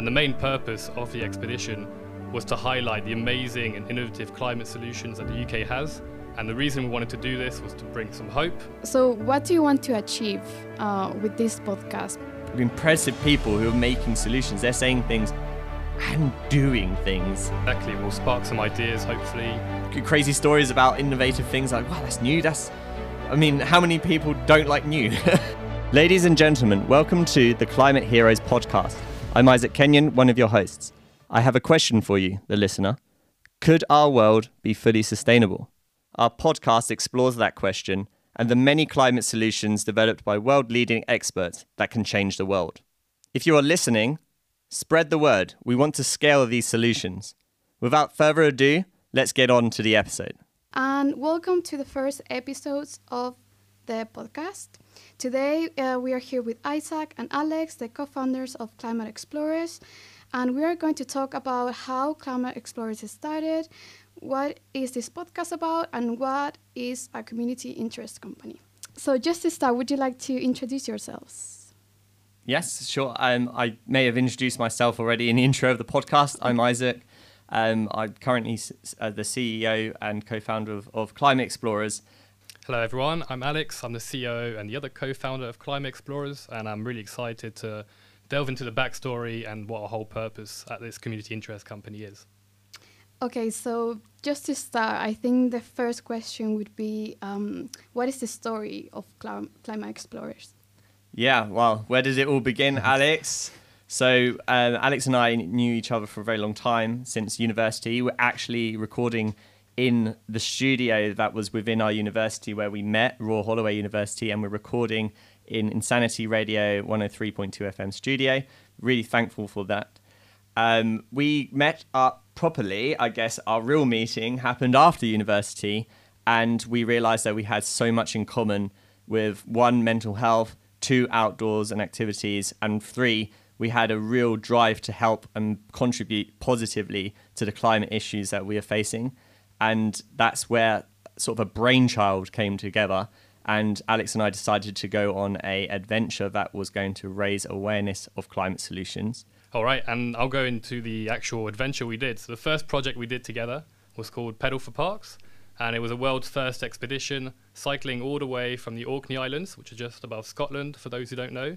And the main purpose of the expedition was to highlight the amazing and innovative climate solutions that the UK has. And the reason we wanted to do this was to bring some hope. So, what do you want to achieve uh, with this podcast? Impressive people who are making solutions. They're saying things and doing things. Exactly, we'll spark some ideas, hopefully. Crazy stories about innovative things like, wow, that's new. That's, I mean, how many people don't like new? Ladies and gentlemen, welcome to the Climate Heroes podcast. I'm Isaac Kenyon, one of your hosts. I have a question for you, the listener. Could our world be fully sustainable? Our podcast explores that question and the many climate solutions developed by world leading experts that can change the world. If you are listening, spread the word. We want to scale these solutions. Without further ado, let's get on to the episode. And welcome to the first episodes of the podcast. Today, uh, we are here with Isaac and Alex, the co founders of Climate Explorers and we are going to talk about how Climate Explorers started, what is this podcast about, and what is a community interest company. So, just to start, would you like to introduce yourselves? Yes, sure. Um, I may have introduced myself already in the intro of the podcast. I'm Isaac. Um, I'm currently uh, the CEO and co founder of, of Climate Explorers. Hello, everyone. I'm Alex. I'm the CEO and the other co founder of Climate Explorers, and I'm really excited to delve into the backstory and what our whole purpose at this community interest company is. Okay, so just to start, I think the first question would be um, what is the story of Clim- Climate Explorers? Yeah, well, where did it all begin, Alex? So, um, Alex and I knew each other for a very long time since university. We are actually recording in the studio that was within our university where we met, Royal Holloway University, and we're recording in Insanity Radio 103.2 FM studio. Really thankful for that. Um, we met up properly, I guess our real meeting happened after university, and we realized that we had so much in common with one, mental health, two, outdoors and activities, and three, we had a real drive to help and contribute positively to the climate issues that we are facing. And that's where sort of a brainchild came together and Alex and I decided to go on a adventure that was going to raise awareness of climate solutions. All right, and I'll go into the actual adventure we did. So the first project we did together was called Pedal for Parks, and it was a world's first expedition, cycling all the way from the Orkney Islands, which are just above Scotland, for those who don't know,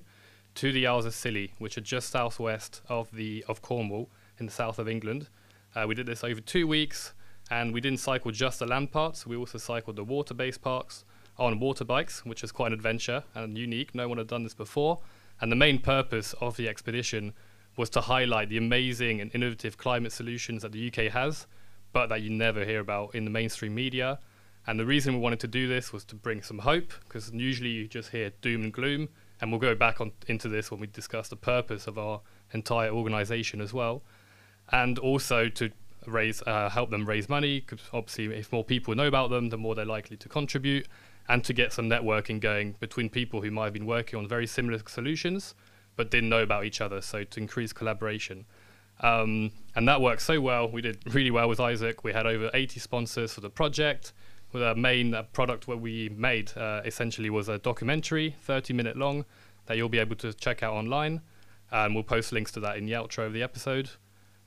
to the Isles of Scilly, which are just southwest of the of Cornwall in the south of England. Uh, we did this over two weeks, and we didn't cycle just the land parts. We also cycled the water-based parks on water bikes, which is quite an adventure and unique. No one had done this before. And the main purpose of the expedition was to highlight the amazing and innovative climate solutions that the UK has, but that you never hear about in the mainstream media. And the reason we wanted to do this was to bring some hope, because usually you just hear doom and gloom. And we'll go back on into this when we discuss the purpose of our entire organization as well. And also to raise, uh, help them raise money, because obviously, if more people know about them, the more they're likely to contribute and to get some networking going between people who might have been working on very similar solutions but didn't know about each other. So to increase collaboration. Um, and that worked so well. We did really well with Isaac. We had over 80 sponsors for the project. With our main uh, product, what we made uh, essentially was a documentary, 30 minute long, that you'll be able to check out online. And we'll post links to that in the outro of the episode.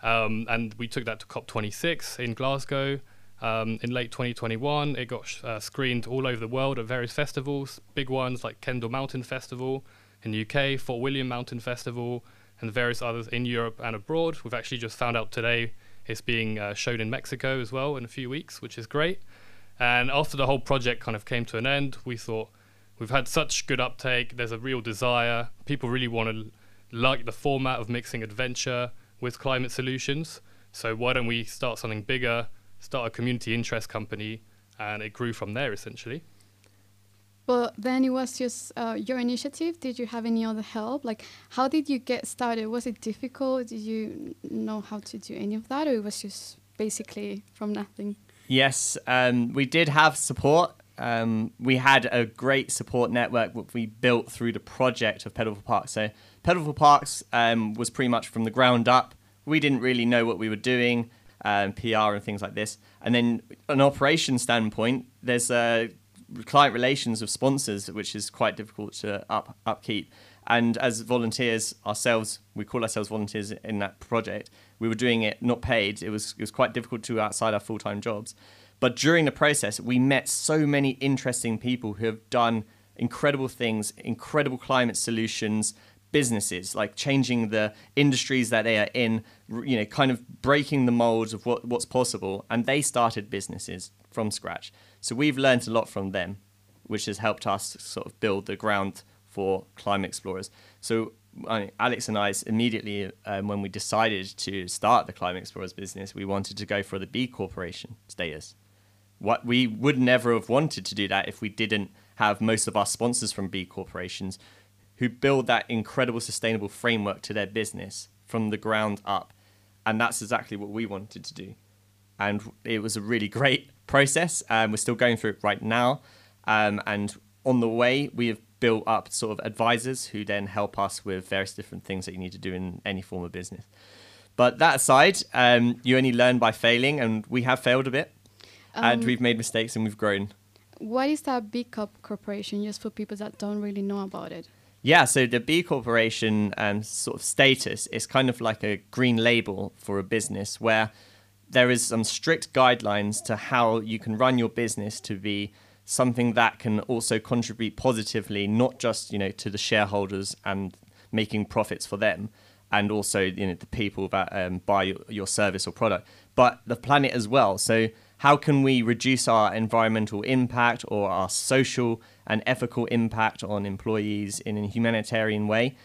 Um, and we took that to COP26 in Glasgow. Um, in late 2021, it got uh, screened all over the world at various festivals, big ones like Kendal Mountain Festival in the UK, Fort William Mountain Festival, and various others in Europe and abroad. We've actually just found out today it's being uh, shown in Mexico as well in a few weeks, which is great. And after the whole project kind of came to an end, we thought we've had such good uptake. There's a real desire. People really want to like the format of mixing adventure with climate solutions. So why don't we start something bigger? start a community interest company, and it grew from there essentially. Well, then it was just uh, your initiative. Did you have any other help? Like, how did you get started? Was it difficult? Did you know how to do any of that, or it was just basically from nothing? Yes, um, we did have support. Um, we had a great support network that we built through the project of Pedal for Parks. So, Pedal for Parks um, was pretty much from the ground up. We didn't really know what we were doing um, PR and things like this. And then, an operation standpoint, there's uh, client relations of sponsors, which is quite difficult to up, upkeep. And as volunteers ourselves, we call ourselves volunteers in that project. We were doing it not paid. It was it was quite difficult to outside our full time jobs. But during the process, we met so many interesting people who have done incredible things, incredible climate solutions, businesses, like changing the industries that they are in, you know, kind of breaking the molds of what, what's possible. And they started businesses from scratch. So we've learned a lot from them, which has helped us sort of build the ground for climate explorers. So I Alex and I immediately, um, when we decided to start the Climate Explorers business, we wanted to go for the B Corporation status. What we would never have wanted to do that if we didn't have most of our sponsors from B corporations who build that incredible sustainable framework to their business from the ground up. And that's exactly what we wanted to do. And it was a really great process. And we're still going through it right now. Um, and on the way, we have built up sort of advisors who then help us with various different things that you need to do in any form of business. But that aside, um, you only learn by failing, and we have failed a bit, and Um, we've made mistakes and we've grown. What is that B Corp corporation, just for people that don't really know about it? Yeah, so the B Corporation um, sort of status is kind of like a green label for a business where there is some strict guidelines to how you can run your business to be something that can also contribute positively, not just you know to the shareholders and making profits for them, and also you know the people that um, buy your, your service or product, but the planet as well. So how can we reduce our environmental impact or our social and ethical impact on employees in a humanitarian way?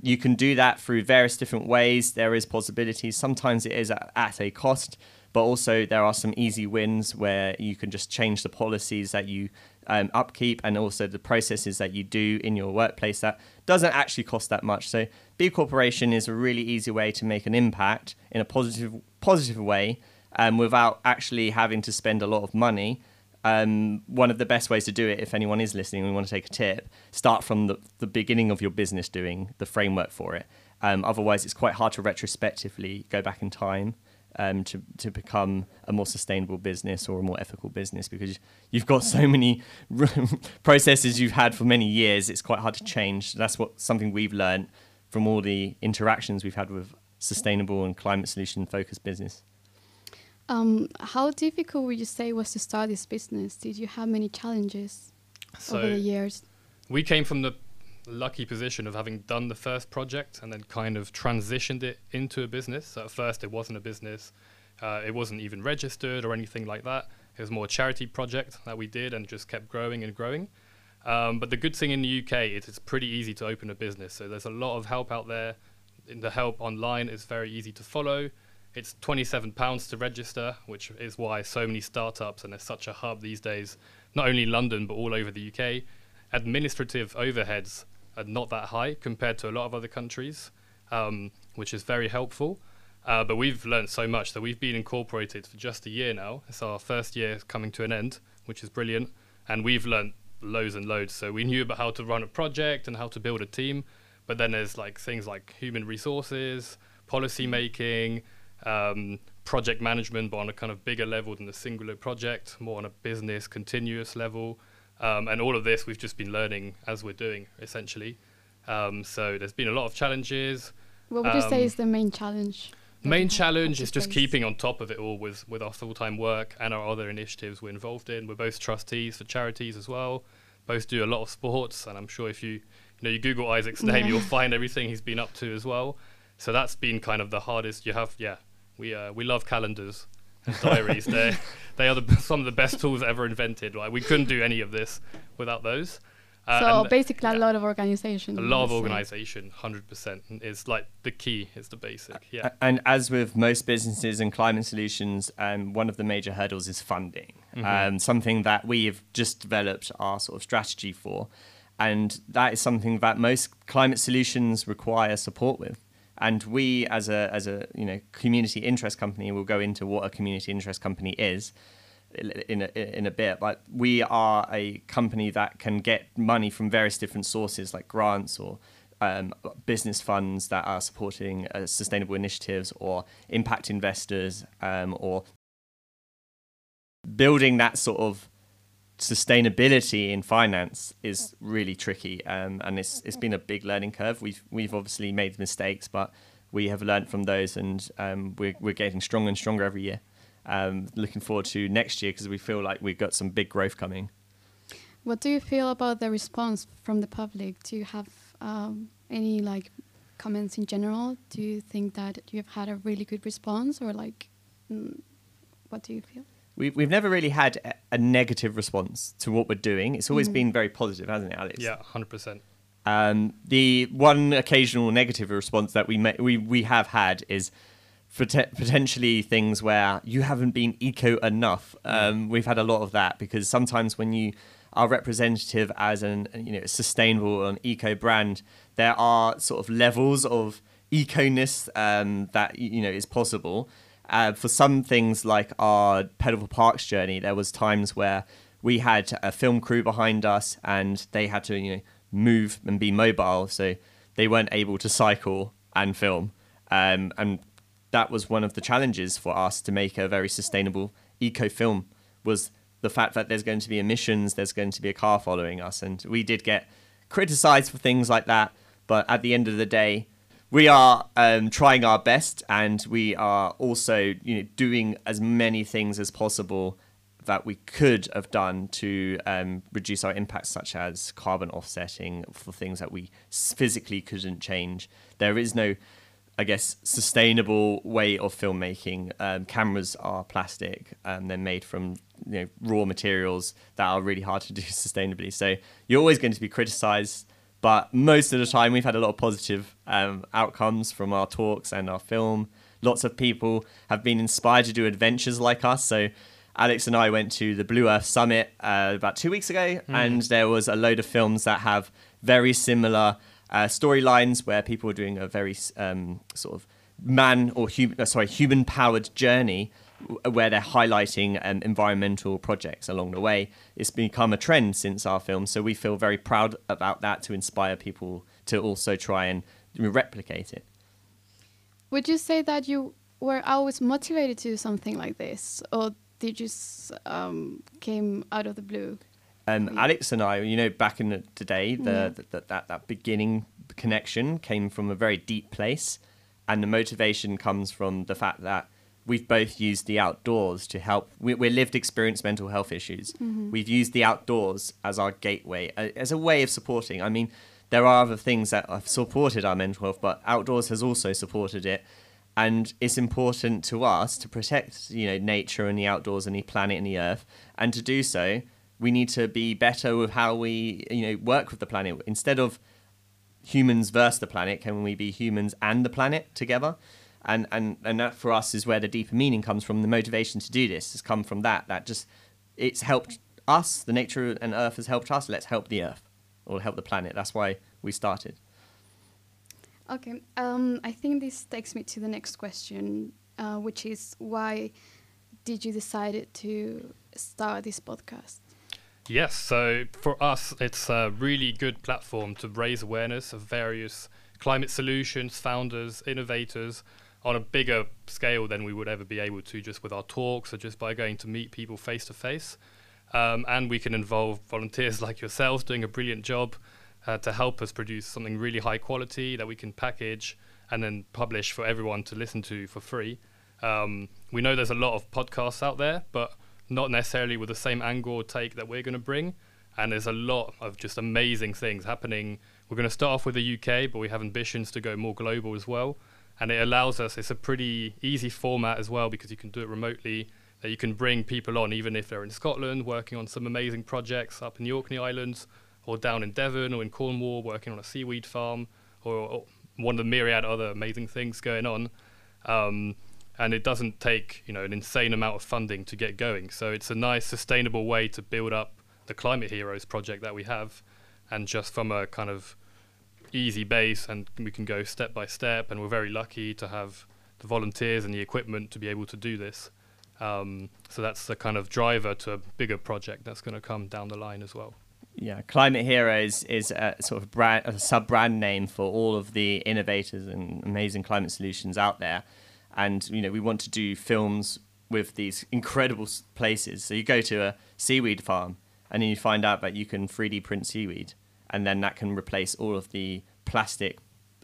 You can do that through various different ways. There is possibilities. Sometimes it is at, a cost, but also there are some easy wins where you can just change the policies that you um, upkeep and also the processes that you do in your workplace that doesn't actually cost that much. So B Corporation is a really easy way to make an impact in a positive positive way um, without actually having to spend a lot of money. Um, one of the best ways to do it, if anyone is listening and we want to take a tip, start from the, the beginning of your business doing the framework for it. Um, otherwise, it's quite hard to retrospectively go back in time um, to, to become a more sustainable business or a more ethical business because you've got so many processes you've had for many years. It's quite hard to change. That's what something we've learned from all the interactions we've had with sustainable and climate solution focused business. Um, how difficult would you say was to start this business? Did you have many challenges over the years? we came from the lucky position of having done the first project and then kind of transitioned it into a business. So at first, it wasn't a business. Uh, it wasn't even registered or anything like that. It was more a charity project that we did and just kept growing and growing. Um, but the good thing in the UK is it's pretty easy to open a business. So there's a lot of help out there. In the help online is very easy to follow. It's 27 pounds to register, which is why so many startups and there's such a hub these days, not only London but all over the UK. Administrative overheads are not that high compared to a lot of other countries, um, which is very helpful. Uh, but we've learned so much that we've been incorporated for just a year now. It's our first year coming to an end, which is brilliant. And we've learned loads and loads. So we knew about how to run a project and how to build a team. But then there's like things like human resources, policy making, um, project management, but on a kind of bigger level than the singular project, more on a business continuous level. Um, and all of this we've just been learning as we're doing, essentially. Um, so there's been a lot of challenges. What would you say Um, is the main challenge? Main challenge is just keeping on top of it all with, with our full time work and our other initiatives we're involved in. We're both trustees for charities as well. Both do a lot of sports, and I'm sure if you you know you Google Isaac's name, Yeah. you'll find everything he's been up to as well. So that's been kind of the hardest. You have yeah, we uh, we love calendars and diaries. they they are the, some of the best tools ever invented. Like we couldn't do any of this without those. Uh, so and basically, a yeah. lot of organization. a lot of organization, hundred percent It's like the key. It's the basic. Yeah. And as with most businesses and climate solutions, um, one of the major hurdles is funding. Um, something that we have just developed our sort of strategy for, and that is something that most climate solutions require support with. And we, as a as a you know community interest company, will go into what a community interest company is in a, in a bit, but we are a company that can get money from various different sources like grants or um, business funds that are supporting uh, sustainable initiatives or impact investors um, or building that sort of sustainability in finance is really tricky, um, and it's it's been a big learning curve. We've we've obviously made mistakes, but we have learned from those, and um, we're we're getting stronger and stronger every year. Um, looking forward to next year because we feel like we've got some big growth coming. What do you feel about the response from the public? Do you have um, any like comments in general? Do you think that you've had a really good response, or like, mm, what do you feel? We, we've never really had a, negative response to what we're doing. It's always Mhm. been very positive, hasn't it, Alex? Yeah, hundred percent. Um, the one occasional negative response that we may, we we have had is pote- potentially things where you haven't been eco enough. Um, we've had a lot of that because sometimes when you are representative as an you know sustainable and eco brand, there are sort of levels of eco-ness um, that you know is possible. Uh, for some things like our Pedal for Parks journey, there was times where we had a film crew behind us and they had to you know move and be mobile, so they weren't able to cycle and film. Um, and that was one of the challenges for us to make a very sustainable eco film was the fact that there's going to be emissions, there's going to be a car following us, and we did get criticized for things like that. But at the end of the day, we are um, trying our best, and we are also you know doing as many things as possible that we could have done to um, reduce our impacts, such as carbon offsetting for things that we physically couldn't change. There is no, I guess, sustainable way of filmmaking. Um, cameras are plastic, and they're made from you know raw materials that are really hard to do sustainably. So you're always going to be criticized. But most of the time, we've had a lot of positive um, outcomes from our talks and our film. Lots of people have been inspired to do adventures like us. So Alex and I went to the Blue Earth Summit uh, about two weeks ago, and there was a load of films that have very similar uh, storylines where people are doing a very um, sort of man or human, uh, sorry, human powered journey where they're highlighting um, environmental projects along the way. It's become a trend since our film, so we feel very proud about that to inspire people to also try and replicate it. Would you say that you were always motivated to do something like this, or did you um, came out of the blue? Um, Alex and I, you know, back in the the day, the, Yeah. the, the, that that beginning connection came from a very deep place, and the motivation comes from the fact that we've both used the outdoors to help. We, we're lived experience mental health issues. Mm-hmm. We've used the outdoors as our gateway, as a way of supporting. I mean, there are other things that have supported our mental health, but outdoors has also supported it. And it's important to us to protect, you know, nature and the outdoors and the planet and the earth. And to do so, we need to be better with how we, you know, work with the planet. Instead of humans versus the planet, can we be humans and the planet together? And and and that for us is where the deeper meaning comes from. The motivation to do this has come from that. That just it's helped us. The nature and earth has helped us. Let's help the earth or help the planet. That's why we started. Okay, um, I think this takes me to the next question, uh, which is why did you decide to start this podcast? Yes, so for us, it's a really good platform to raise awareness of various climate solutions, founders, innovators on a bigger scale than we would ever be able to just with our talks or just by going to meet people face to face. And we can involve volunteers like yourselves doing a brilliant job uh, to help us produce something really high quality that we can package and then publish for everyone to listen to for free. Um, we know there's a lot of podcasts out there, but not necessarily with the same angle or take that we're going to bring. And there's a lot of just amazing things happening. We're going to start off with the UK, but we have ambitions to go more global as well. And it allows us, it's a pretty easy format as well because you can do it remotely, that you can bring people on even if they're in Scotland working on some amazing projects up in the Orkney Islands or down in Devon or in Cornwall working on a seaweed farm or, or one of the myriad other amazing things going on. Um, and it doesn't take you know an insane amount of funding to get going. So it's a nice sustainable way to build up the Climate Heroes project that we have, and just from a kind of easy base, and we can go step by step. And we're very lucky to have the volunteers and the equipment to be able to do this. Um, so that's the kind of driver to a bigger project that's going to come down the line as well. Yeah, Climate Heroes is a sort of brand, a sub brand name for all of the innovators and amazing climate solutions out there. And you know, we want to do films with these incredible places. So you go to a seaweed farm, and then you find out that you can 3D print seaweed, and then that can replace all of the plastic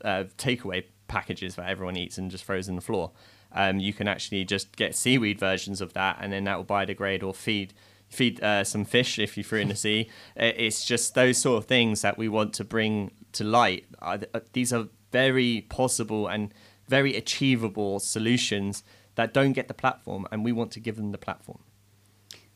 uh, takeaway packages that everyone eats and just throws in the floor. Um, you can actually just get seaweed versions of that, and then that will biodegrade or feed feed uh, some fish if you threw in the sea. It's just those sort of things that we want to bring to light. Uh, these are very possible and very achievable solutions that don't get the platform, and we want to give them the platform.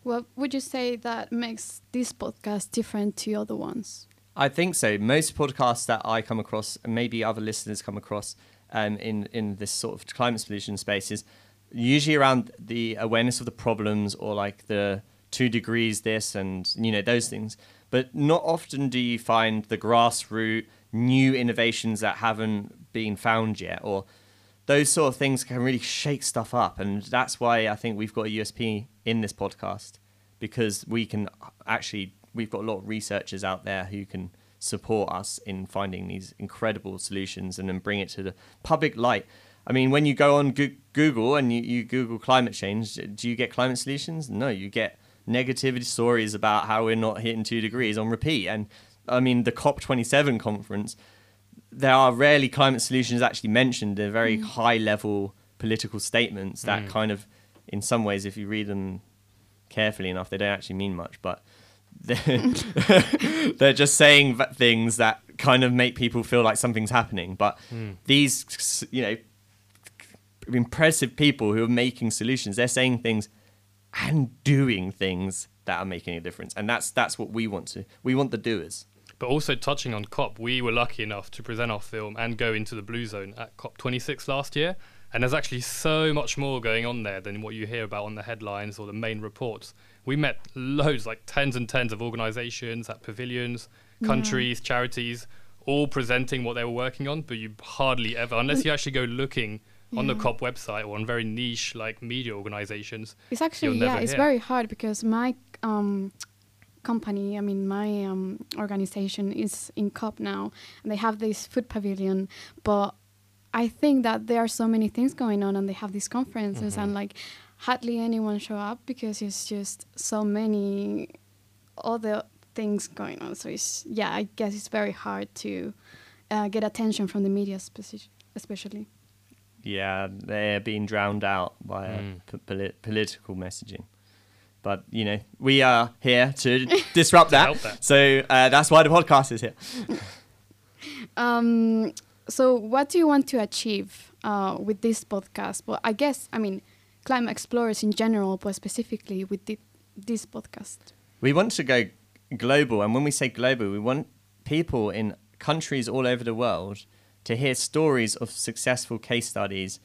What would you say that makes this podcast different to other ones? I think so. Most podcasts that I come across, and maybe other listeners come across um, in in this sort of climate solution space, is usually around the awareness of the problems or like the two degrees this and you know those things. But not often do you find the grassroots new innovations that haven't been found yet, or those sort of things can really shake stuff up. And that's why I think we've got a USP in this podcast because we can actually we've got a lot of researchers out there who can support us in finding these incredible solutions and then bring it to the public light. I mean, when you go on Google and you, you Google climate change, do you get climate solutions? No, you get negativity stories about how we're not hitting two degrees on repeat. And I mean, the COP27 conference, there are rarely climate solutions actually mentioned. They're very mm. high level political statements that mm. kind of, in some ways, if you read them carefully enough, they don't actually mean much. But they're, just saying things that kind of make people feel like something's happening. But mm. these, you know, impressive people who are making solutions, they're saying things and doing things that are making a difference. And that's that's what we want to. We want the doers. But also touching on COP, we were lucky enough to present our film and go into the Blue Zone at COP26 last year. And there's actually so much more going on there than what you hear about on the headlines or the main reports. We met loads, like tens and tens of organizations at pavilions, countries, yeah. charities, all presenting what they were working on, but you hardly ever, unless you actually go looking on the COP website or on very niche like media organizations. It's actually yeah, it's hear. very hard because my um, company, I mean my um, organization is in COP now, and they have this food pavilion, but I think that there are so many things going on, and they have these conferences, mm-hmm. and like hardly anyone show up because it's just so many other things going on. So it's yeah, I guess it's very hard to uh, get attention from the media, especially yeah, they're being drowned out by mm. p- political messaging. But you know, we are here to disrupt that. that. So uh, that's why the podcast is here. um, so, what do you want to achieve uh, with this podcast? Well, I guess I mean climate explorers in general, but specifically with the, this podcast. We want to go global, and when we say global, we want people in countries all over the world to hear stories of successful case studies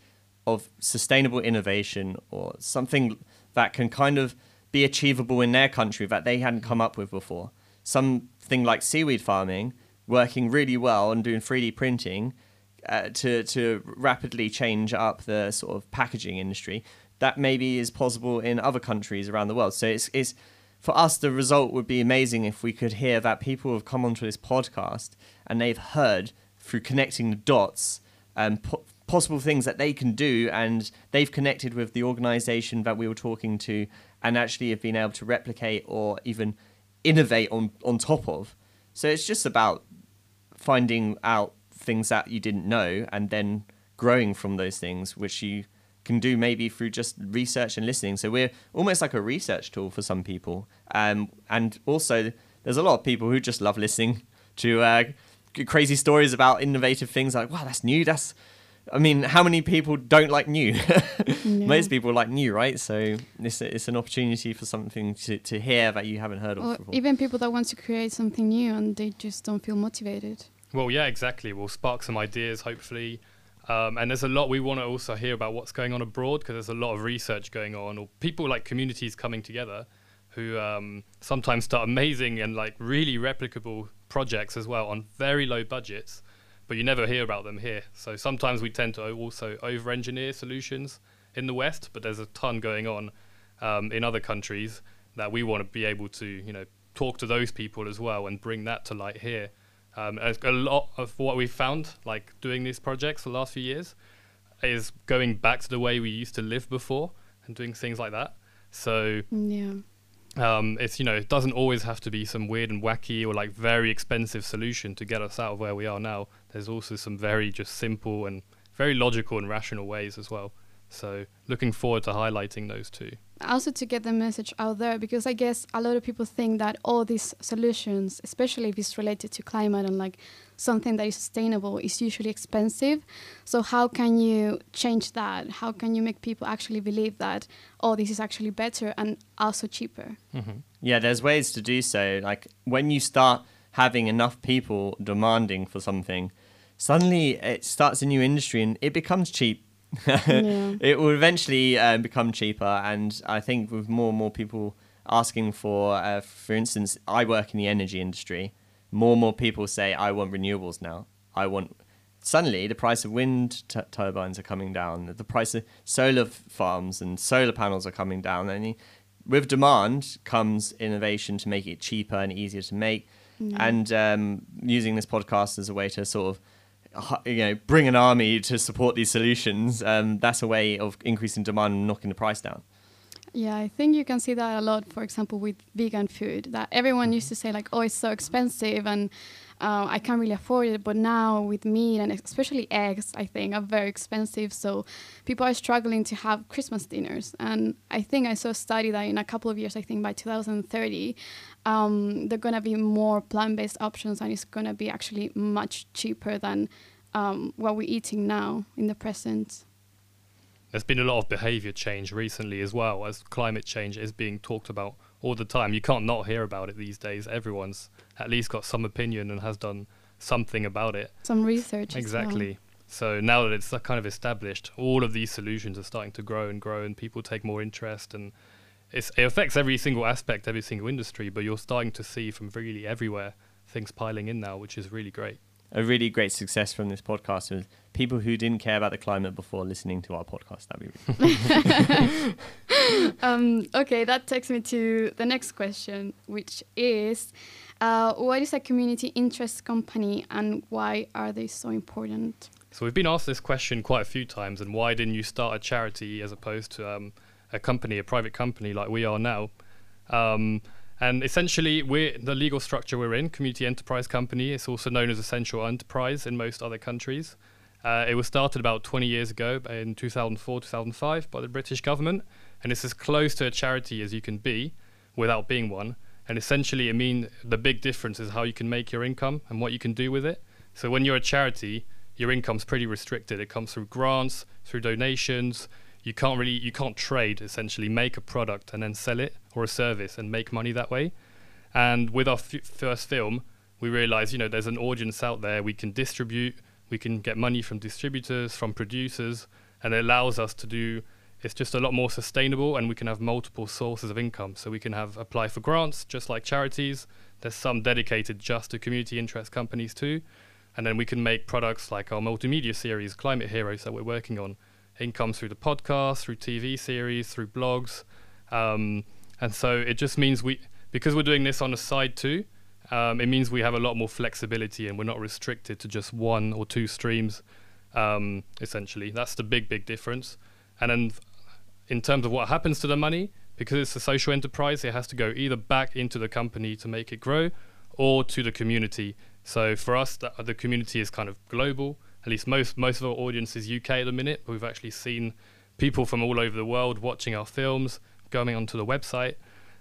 of sustainable innovation or something that can kind of be achievable in their country that they hadn't come up with before. Something like seaweed farming working really well and doing 3D printing uh, to, to rapidly change up the sort of packaging industry that maybe is possible in other countries around the world. So it's, it's for us, the result would be amazing if we could hear that people have come onto this podcast and they've heard through connecting the dots um, po- possible things that they can do and they've connected with the organization that we were talking to and actually have been able to replicate or even innovate on, on top of so it's just about finding out things that you didn't know and then growing from those things which you can do maybe through just research and listening so we're almost like a research tool for some people um, and also there's a lot of people who just love listening to uh, crazy stories about innovative things like wow that's new that's I mean, how many people don't like new? Most people like new, right? So it's, it's an opportunity for something to, to hear that you haven't heard of or before. Even people that want to create something new and they just don't feel motivated. Well, yeah, exactly. We'll spark some ideas, hopefully. Um, and there's a lot we want to also hear about what's going on abroad because there's a lot of research going on or people like communities coming together who um, sometimes start amazing and like really replicable projects as well on very low budgets, but you never hear about them here. So sometimes we tend to also over engineer solutions in the West, but there's a ton going on um, in other countries that we want to be able to, you know, talk to those people as well and bring that to light here. Um, a lot of what we've found, like doing these projects for the last few years, is going back to the way we used to live before and doing things like that. So yeah, Um, it's you know it doesn't always have to be some weird and wacky or like very expensive solution to get us out of where we are now. There's also some very just simple and very logical and rational ways as well. So looking forward to highlighting those two. Also to get the message out there, because I guess a lot of people think that all these solutions, especially if it's related to climate and like something that is sustainable, is usually expensive. So how can you change that? How can you make people actually believe that oh, this is actually better and also cheaper? Mm-hmm. Yeah, there's ways to do so. Like when you start having enough people demanding for something, suddenly it starts a new industry and it becomes cheap Yeah. it will eventually um, become cheaper, and I think with more and more people asking for, uh, for instance, I work in the energy industry. More and more people say, "I want renewables now. I want." Suddenly, the price of wind t- turbines are coming down. The price of solar f- farms and solar panels are coming down, and with demand comes innovation to make it cheaper and easier to make. And um, using this podcast as a way to sort of you know bring an army to support these solutions um, that's a way of increasing demand and knocking the price down Yeah, I think you can see that a lot, for example, with vegan food. That everyone used to say like, "Oh, it's so expensive," and uh, I can't really afford it. But now with meat and especially eggs, I think are very expensive. So people are struggling to have Christmas dinners. And I think I saw a study that in a couple of years, I think by 2030, um, there are gonna be more plant-based options, and it's gonna be actually much cheaper than um, what we're eating now in the present. There's been a lot of behavior change recently as well, as climate change is being talked about all the time. You can't not hear about it these days. Everyone's at least got some opinion and has done something about it. Some research. as well. Exactly. So now that it's kind of established, all of these solutions are starting to grow and grow, and people take more interest, and it affects every single aspect, every single industry. But you're starting to see from really everywhere things piling in now, which is really great. a really great success from this podcast was people who didn't care about the climate before listening to our podcast that'd be really um, okay, that takes me to the next question, which is uh, what is a community interest company and why are they so important? So we've been asked this question quite a few times, and why didn't you start a charity as opposed to um, a company, a private company like we are now? Um, and essentially, we're the legal structure we're in, community enterprise company. It's also known as essential enterprise in most other countries. Uh, it was started about 20 years ago, in 2004, 2005, by the British government, and it's as close to a charity as you can be without being one. And essentially, it means the big difference is how you can make your income and what you can do with it. So when you're a charity, your income's pretty restricted. It comes through grants, through donations. You can't really, you can't trade. Essentially, make a product and then sell it or a service and make money that way. And with our f- first film, we realized, you know, there's an audience out there. We can distribute. We can get money from distributors, from producers, and it allows us to do. It's just a lot more sustainable, and we can have multiple sources of income. So we can have apply for grants, just like charities. There's some dedicated just to community interest companies too, and then we can make products like our multimedia series, Climate Heroes, that we're working on. Income through the podcast, through TV series, through blogs, um, and so it just means we, because we're doing this on the side too, um, it means we have a lot more flexibility and we're not restricted to just one or two streams. Um, essentially, that's the big, big difference. And then, in terms of what happens to the money, because it's a social enterprise, it has to go either back into the company to make it grow, or to the community. So for us, the, the community is kind of global. At least most most of our audience is UK at the minute. But we've actually seen people from all over the world watching our films, going onto the website.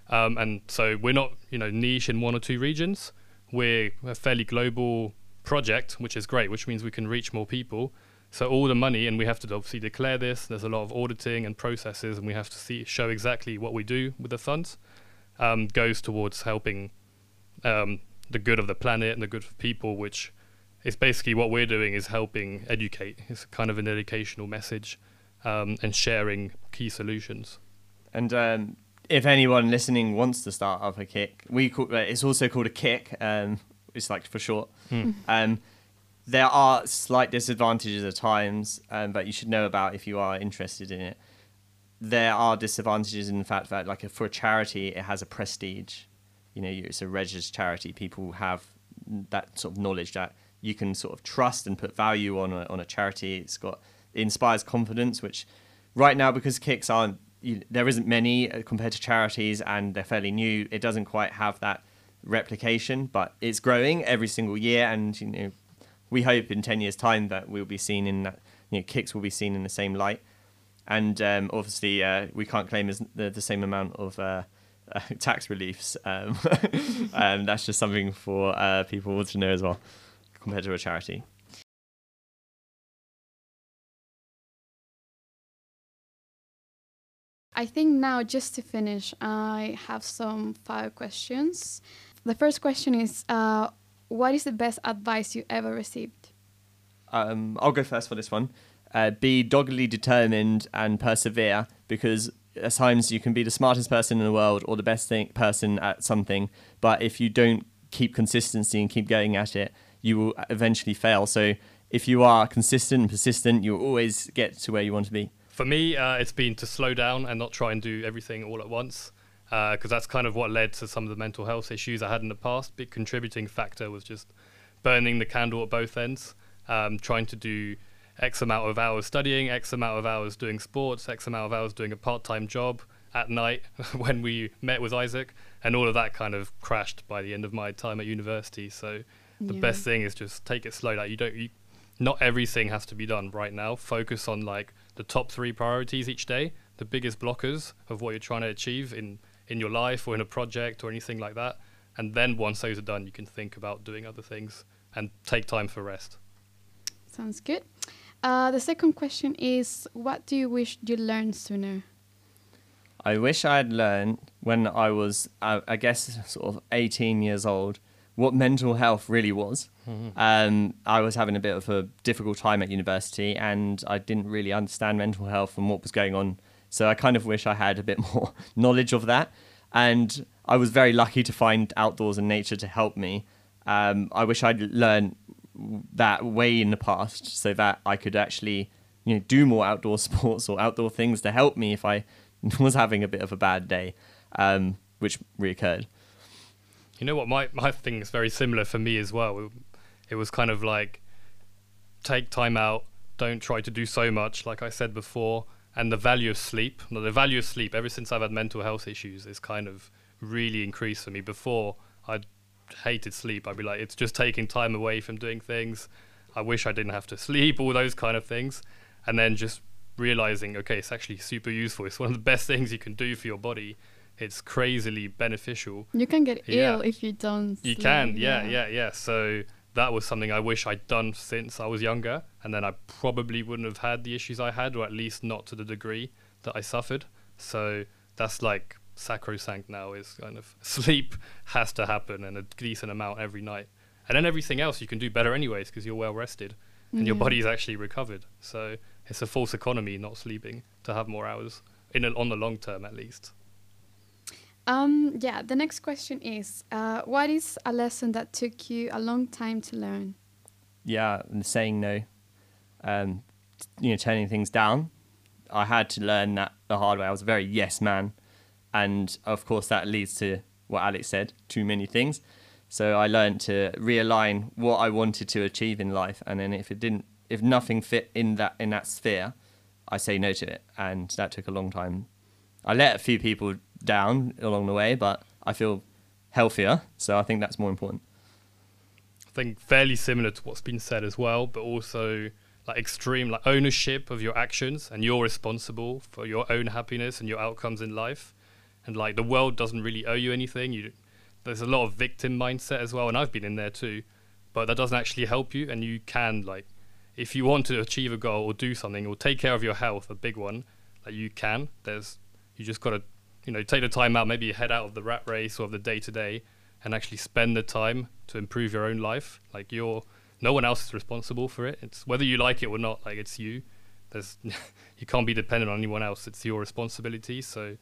Um, and so we're not, you know, niche in one or two regions. We're a fairly global project, which is great, which means we can reach more people. So all the money, and we have to obviously declare this. There's a lot of auditing and processes, and we have to see show exactly what we do with the funds. Um, goes towards helping um, the good of the planet and the good of people, which is basically what we're doing is helping educate. It's kind of an educational message um, and sharing key solutions. And um, if anyone listening wants to start up a kick, we call, uh, it's also called a kick. Um, it's like for short. Um, there are slight disadvantages at times, um, but you should know about if you are interested in it. There are disadvantages in the fact that, like, for a charity, it has a prestige. You know, it's a registered charity. People have that sort of knowledge that you can sort of trust and put value on a, on a charity. It's got it inspires confidence, which right now because kicks aren't you, there isn't many uh, compared to charities, and they're fairly new. It doesn't quite have that replication, but it's growing every single year, and you know, we hope in ten years' time that we'll be seen in that. You know, kicks will be seen in the same light, and um, obviously uh, we can't claim the, the same amount of. Uh, uh, tax reliefs. Um, um, that's just something for uh, people to know as well, compared to a charity. I think now, just to finish, I have some five questions. The first question is uh, What is the best advice you ever received? Um, I'll go first for this one. Uh, be doggedly determined and persevere because at times you can be the smartest person in the world or the best thing, person at something, but if you don't keep consistency and keep going at it, you will eventually fail. So if you are consistent and persistent, you'll always get to where you want to be. For me, uh, it's been to slow down and not try and do everything all at once, because uh, that's kind of what led to some of the mental health issues I had in the past. Big contributing factor was just burning the candle at both ends, um, trying to do X amount of hours studying, X amount of hours doing sports, X amount of hours doing a part time job at night when we met with Isaac, and all of that kind of crashed by the end of my time at university. So the yeah. best thing is just take it slow. Like you don't, you, not everything has to be done right now. Focus on like the top three priorities each day, the biggest blockers of what you're trying to achieve in, in your life or in a project or anything like that. And then once those are done, you can think about doing other things and take time for rest. Sounds good. Uh, the second question is What do you wish you learned sooner? I wish I had learned when I was, uh, I guess, sort of 18 years old, what mental health really was. Mm-hmm. Um, I was having a bit of a difficult time at university and I didn't really understand mental health and what was going on. So I kind of wish I had a bit more knowledge of that. And I was very lucky to find outdoors and nature to help me. Um, I wish I'd learned that way in the past so that I could actually you know do more outdoor sports or outdoor things to help me if I was having a bit of a bad day, um, which reoccurred. You know what? My my thing is very similar for me as well. It, was kind of like take time out, don't try to do so much, like I said before, and the value of sleep. The value of sleep, ever since I've had mental health issues, is kind of really increased for me. Before I hated sleep. I'd be like, it's just taking time away from doing things. I wish I didn't have to sleep, all those kind of things. And then just realizing, okay, it's actually super useful. It's one of the best things you can do for your body it's crazily beneficial. You can get yeah. ill if you don't. You can, yeah, yeah, yeah, yeah. So that was something I wish I'd done since I was younger, and then I probably wouldn't have had the issues I had, or at least not to the degree that I suffered. So that's like sacrosanct now. Is kind of sleep has to happen and a decent amount every night, and then everything else you can do better anyways because you're well rested and yeah. your body's actually recovered. So it's a false economy not sleeping to have more hours in a, on the long term at least. Um, yeah, the next question is uh, What is a lesson that took you a long time to learn? Yeah, saying no, um, you know, turning things down. I had to learn that the hard way. I was a very yes man. And of course, that leads to what Alex said too many things. So I learned to realign what I wanted to achieve in life. And then if it didn't, if nothing fit in that, in that sphere, I say no to it. And that took a long time. I let a few people down along the way, but I feel healthier. So I think that's more important. I think fairly similar to what's been said as well, but also like extreme like ownership of your actions and you're responsible for your own happiness and your outcomes in life. And like the world doesn't really owe you anything. You there's a lot of victim mindset as well, and I've been in there too. But that doesn't actually help you, and you can like if you want to achieve a goal or do something or take care of your health, a big one, like you can. There's you just got to you know, take the time out, maybe head out of the rat race or the day to day, and actually spend the time to improve your own life. Like you're, no one else is responsible for it. It's whether you like it or not. Like it's you. There's, you can't be dependent on anyone else. It's your responsibility. So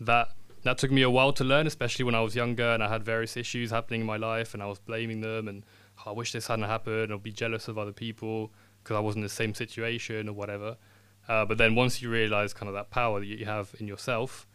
that that took me a while to learn, especially when I was younger and I had various issues happening in my life, and I was blaming them and oh, I wish this hadn't happened, or be jealous of other people because I wasn't in the same situation or whatever. Uh, but then once you realize kind of that power that you have in yourself,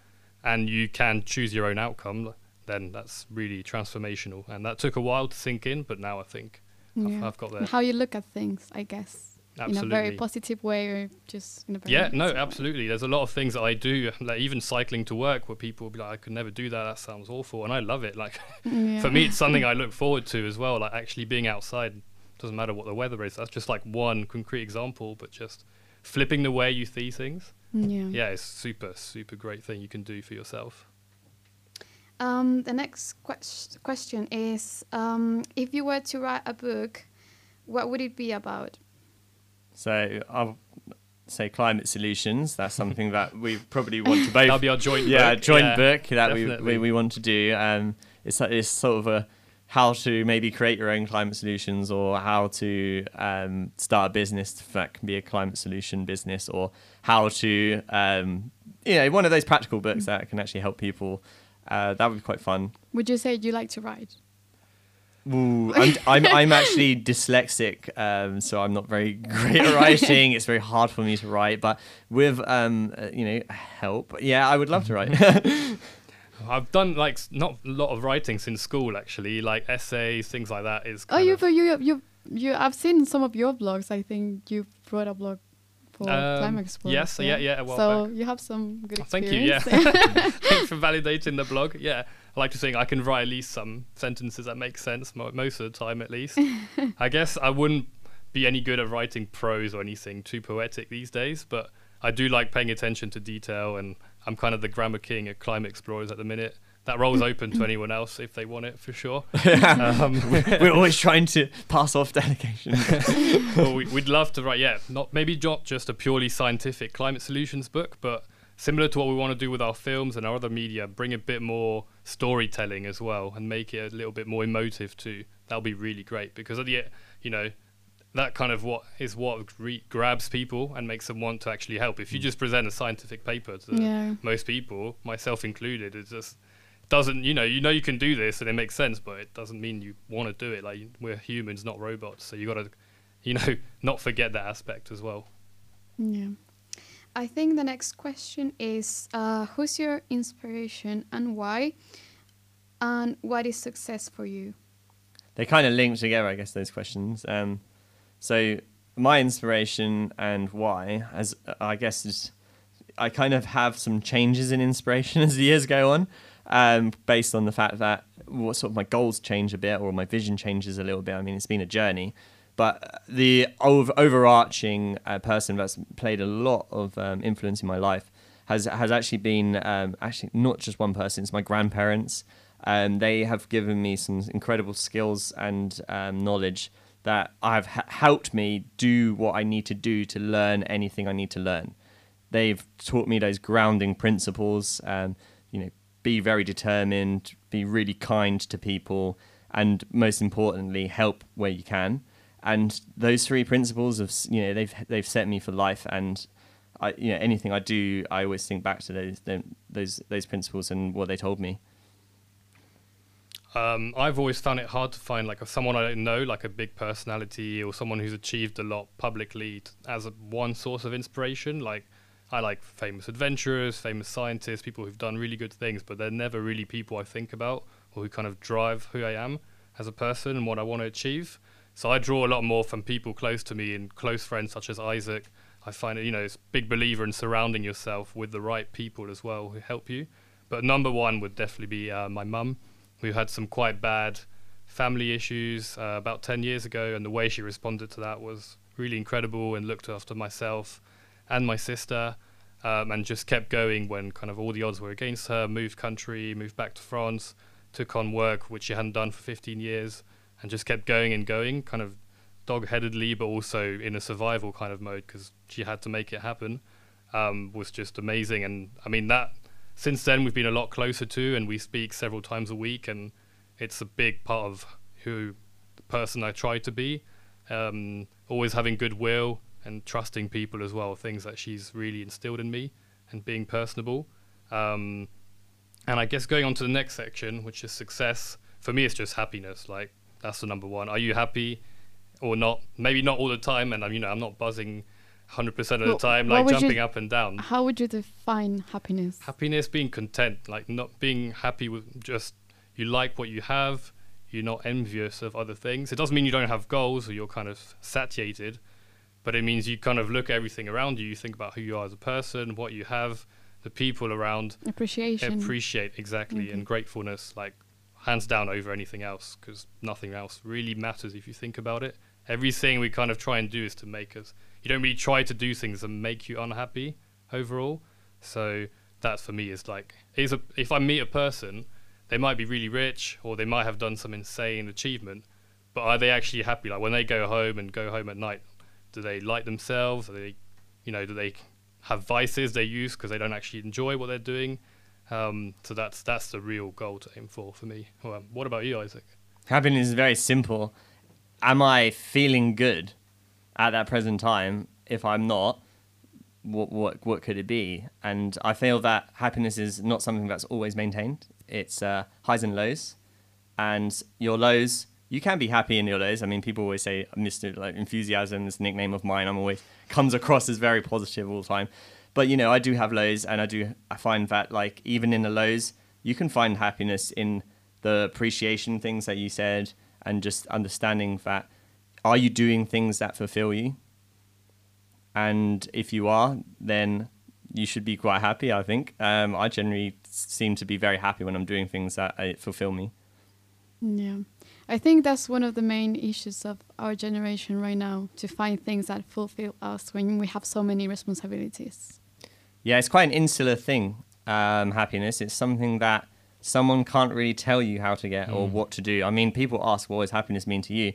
and you can choose your own outcome, then that's really transformational. And that took a while to sink in, but now I think yeah. I've, I've, got there. How you look at things, I guess. in a very positive way or just in a very Yeah, no, negative way? absolutely. There's a lot of things that I do, like even cycling to work, where people will be like, "I could never do that. That sounds awful," and I love it. Like Yeah. for me, it's something I look forward to as well. Like actually being outside doesn't matter what the weather is. That's just like one concrete example, but just flipping the way you see things. yeah. Yeah, it's super, super great thing you can do for yourself. Um, the next ques- question is um, if you were to write a book, what would it be about? So I'll say climate solutions. That's something that we probably want to both. That'll be our joint yeah, book. a joint Yeah, book that we, we we want to do. Um, it's like- it's sort of a how to maybe create your own climate solutions or how to um, start a business that can be a climate solution business or how to um, you know one of those practical books that can actually help people. Uh, that would be quite fun. Would you say you like to write? Ooh, I'm, I'm, I'm actually dyslexic, um, so I'm not very great at writing. It's very hard for me to write, but with um, uh, you know help, yeah, I would love to write. I've done like not a lot of writing since school actually, like essays, things like that. Is Oh, you, of- but you, you, you. I've seen some of your blogs. I think you wrote a blog for Um, Climate yes, yeah, yeah, while so back. you have some good Oh, Thank you. Yeah, thanks for validating the blog. Yeah, I like to think I can write at least some sentences that make sense mo- most of the time, at least. I guess I wouldn't be any good at writing prose or anything too poetic these days, but I do like paying attention to detail, and I'm kind of the grammar king at Climate Explorers at the minute. That role's open to anyone else if they want it, for sure. um, We're always trying to pass off delegation. well, we, we'd love to write, yeah, not maybe not just a purely scientific climate solutions book, but similar to what we want to do with our films and our other media, bring a bit more storytelling as well and make it a little bit more emotive too. That'll be really great because at the you know that kind of what is what re- grabs people and makes them want to actually help. If you just present a scientific paper to Yeah. most people, myself included, it just doesn't you know you know you can do this and it makes sense, but it doesn't mean you want to do it. Like we're humans, not robots, so you got to you know not forget that aspect as well. Yeah. I think the next question is uh, who's your inspiration and why? And what is success for you? they kind of link together, I guess, those questions. Um, so my inspiration and why, as uh, I guess, is I kind of have some changes in inspiration as the years go on, um, based on the fact that what sort of my goals change a bit or my vision changes a little bit. I mean, it's been a journey, but the over- overarching uh, person that's played a lot of um, influence in my life has has actually been um, actually not just one person. It's my grandparents. Um, they have given me some incredible skills and um, knowledge that have h- helped me do what I need to do to learn anything I need to learn. They've taught me those grounding principles. Um, you know, be very determined, be really kind to people, and most importantly, help where you can. And those three principles of you know they've they've set me for life. And I you know anything I do, I always think back to those those those principles and what they told me. Um, I've always found it hard to find like someone I don't know, like a big personality or someone who's achieved a lot publicly t- as a, one source of inspiration. Like I like famous adventurers, famous scientists, people who've done really good things, but they're never really people I think about or who kind of drive who I am as a person and what I want to achieve. So I draw a lot more from people close to me and close friends such as Isaac. I find it, you know, it's big believer in surrounding yourself with the right people as well who help you. But number one would definitely be uh, my mum. We had some quite bad family issues uh, about 10 years ago, and the way she responded to that was really incredible and looked after myself and my sister um, and just kept going when kind of all the odds were against her. Moved country, moved back to France, took on work which she hadn't done for 15 years, and just kept going and going, kind of dog-headedly, but also in a survival kind of mode because she had to make it happen. Um, was just amazing, and I mean that. Since then, we've been a lot closer to, and we speak several times a week, and it's a big part of who the person I try to be. Um, always having goodwill and trusting people as well, things that she's really instilled in me, and being personable. Um, and I guess going on to the next section, which is success, for me, it's just happiness. Like, that's the number one. Are you happy or not? Maybe not all the time, and I'm, you know, I'm not buzzing 100% of the time, like would you- jumping up and down. How would you define happiness? Happiness, being content, like not being happy with just you like what you have, you're not envious of other things. It doesn't mean you don't have goals or you're kind of satiated, but it means you kind of look at everything around you. You think about who you are as a person, what you have, the people around. Appreciation. Appreciate exactly, and gratefulness, like hands down over anything else, because nothing else really matters if you think about it. Everything we kind of try and do is to make us. You don't really try to do things that make you unhappy overall. So that for me is like, is a, if I meet a person, they might be really rich or they might have done some insane achievement, but are they actually happy? Like when they go home and go home at night, do they like themselves? Are they, you know, do they have vices they use because they don't actually enjoy what they're doing? Um, so that's that's the real goal to aim for for me. Well, um, what about you, Isaac? Happiness is very simple. Am I feeling good at that present time? If I'm not, what what what could it be? And I feel that happiness is not something that's always maintained. It's uh, highs and lows, and your lows. You can be happy in your lows. I mean, people always say Mr. Like Enthusiasm is a nickname of mine. I'm always comes across as very positive all the time. But you know, I do have lows, and I do. I find that like even in the lows, you can find happiness in the appreciation things that you said, and just understanding that are you doing things that fulfill you and if you are, then you should be quite happy. I think um, I generally seem to be very happy when I'm doing things that uh, fulfill me. Yeah, I think that's one of the main issues of our generation right now to find things that fulfill us when we have so many responsibilities. Yeah, it's quite an insular thing. Um, happiness. It's something that someone can't really tell you how to get mm. or what to do. I mean, people ask, "What does happiness mean to you?"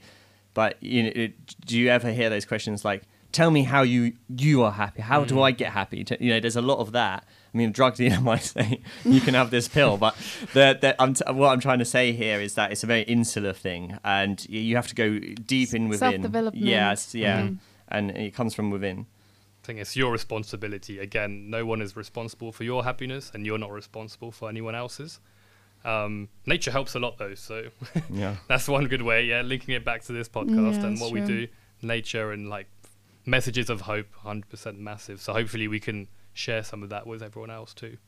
But you know, it, do you ever hear those questions like? tell me how you you are happy. How mm. do I get happy? You know, there's a lot of that. I mean, drug dealer might say you can have this pill, but the, the, I'm t- what I'm trying to say here is that it's a very insular thing, and you have to go deep in within. Self-development. Yes, yeah, mm. and it comes from within. I think it's your responsibility. Again, no one is responsible for your happiness, and you're not responsible for anyone else's. Um, nature helps a lot, though, so yeah, that's one good way. Yeah, linking it back to this podcast yeah, and what true. we do, nature and like messages of hope 100% massive. So hopefully we can share some of that with everyone else too.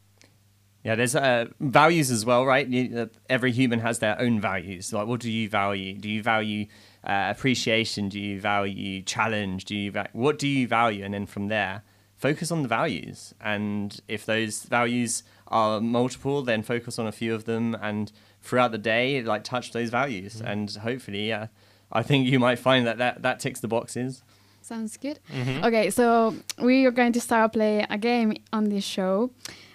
Yeah there's uh, values as well right? You, uh, every human has their own values. Like what do you value? Do you value uh, appreciation? Do you value challenge? Do you va- what do you value? And then from there focus on the values. And if those values are multiple then focus on a few of them and throughout the day like touch those values mm-hmm. and hopefully yeah i think you might find that that, that ticks the boxes Sounds good. Mm-hmm. Okay, so we are going to start play a game on this show,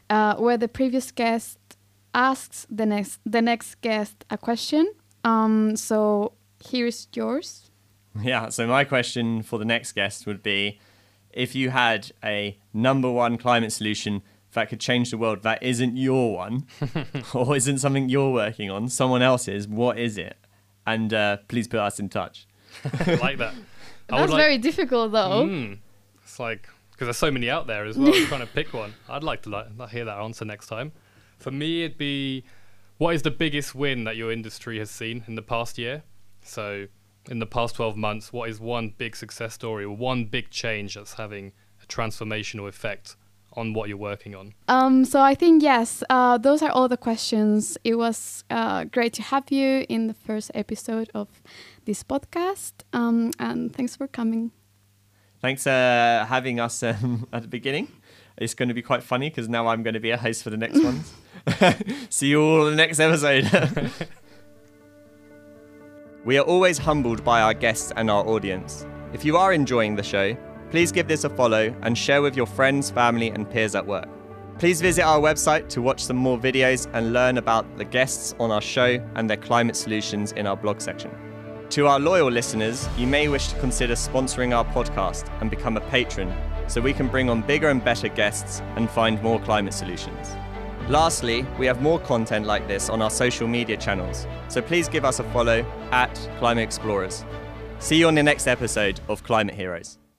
uh, where the previous guest asks the next the next guest a question. Um, so here's yours. Yeah. So my question for the next guest would be, if you had a number one climate solution that could change the world that isn't your one, or isn't something you're working on, someone else's, what is it? And uh, please put us in touch. like that. That's like, very difficult, though. Mm, it's like because there's so many out there as well. trying to pick one. I'd like to like, hear that answer next time. For me, it'd be what is the biggest win that your industry has seen in the past year? So, in the past 12 months, what is one big success story or one big change that's having a transformational effect on what you're working on? Um, so I think yes, uh, those are all the questions. It was uh, great to have you in the first episode of this podcast. Um, and thanks for coming. Thanks for uh, having us um, at the beginning. It's going to be quite funny because now I'm going to be a host for the next ones. See you all in the next episode. we are always humbled by our guests and our audience. If you are enjoying the show, please give this a follow and share with your friends, family, and peers at work. Please visit our website to watch some more videos and learn about the guests on our show and their climate solutions in our blog section. To our loyal listeners, you may wish to consider sponsoring our podcast and become a patron so we can bring on bigger and better guests and find more climate solutions. Lastly, we have more content like this on our social media channels, so please give us a follow at Climate Explorers. See you on the next episode of Climate Heroes.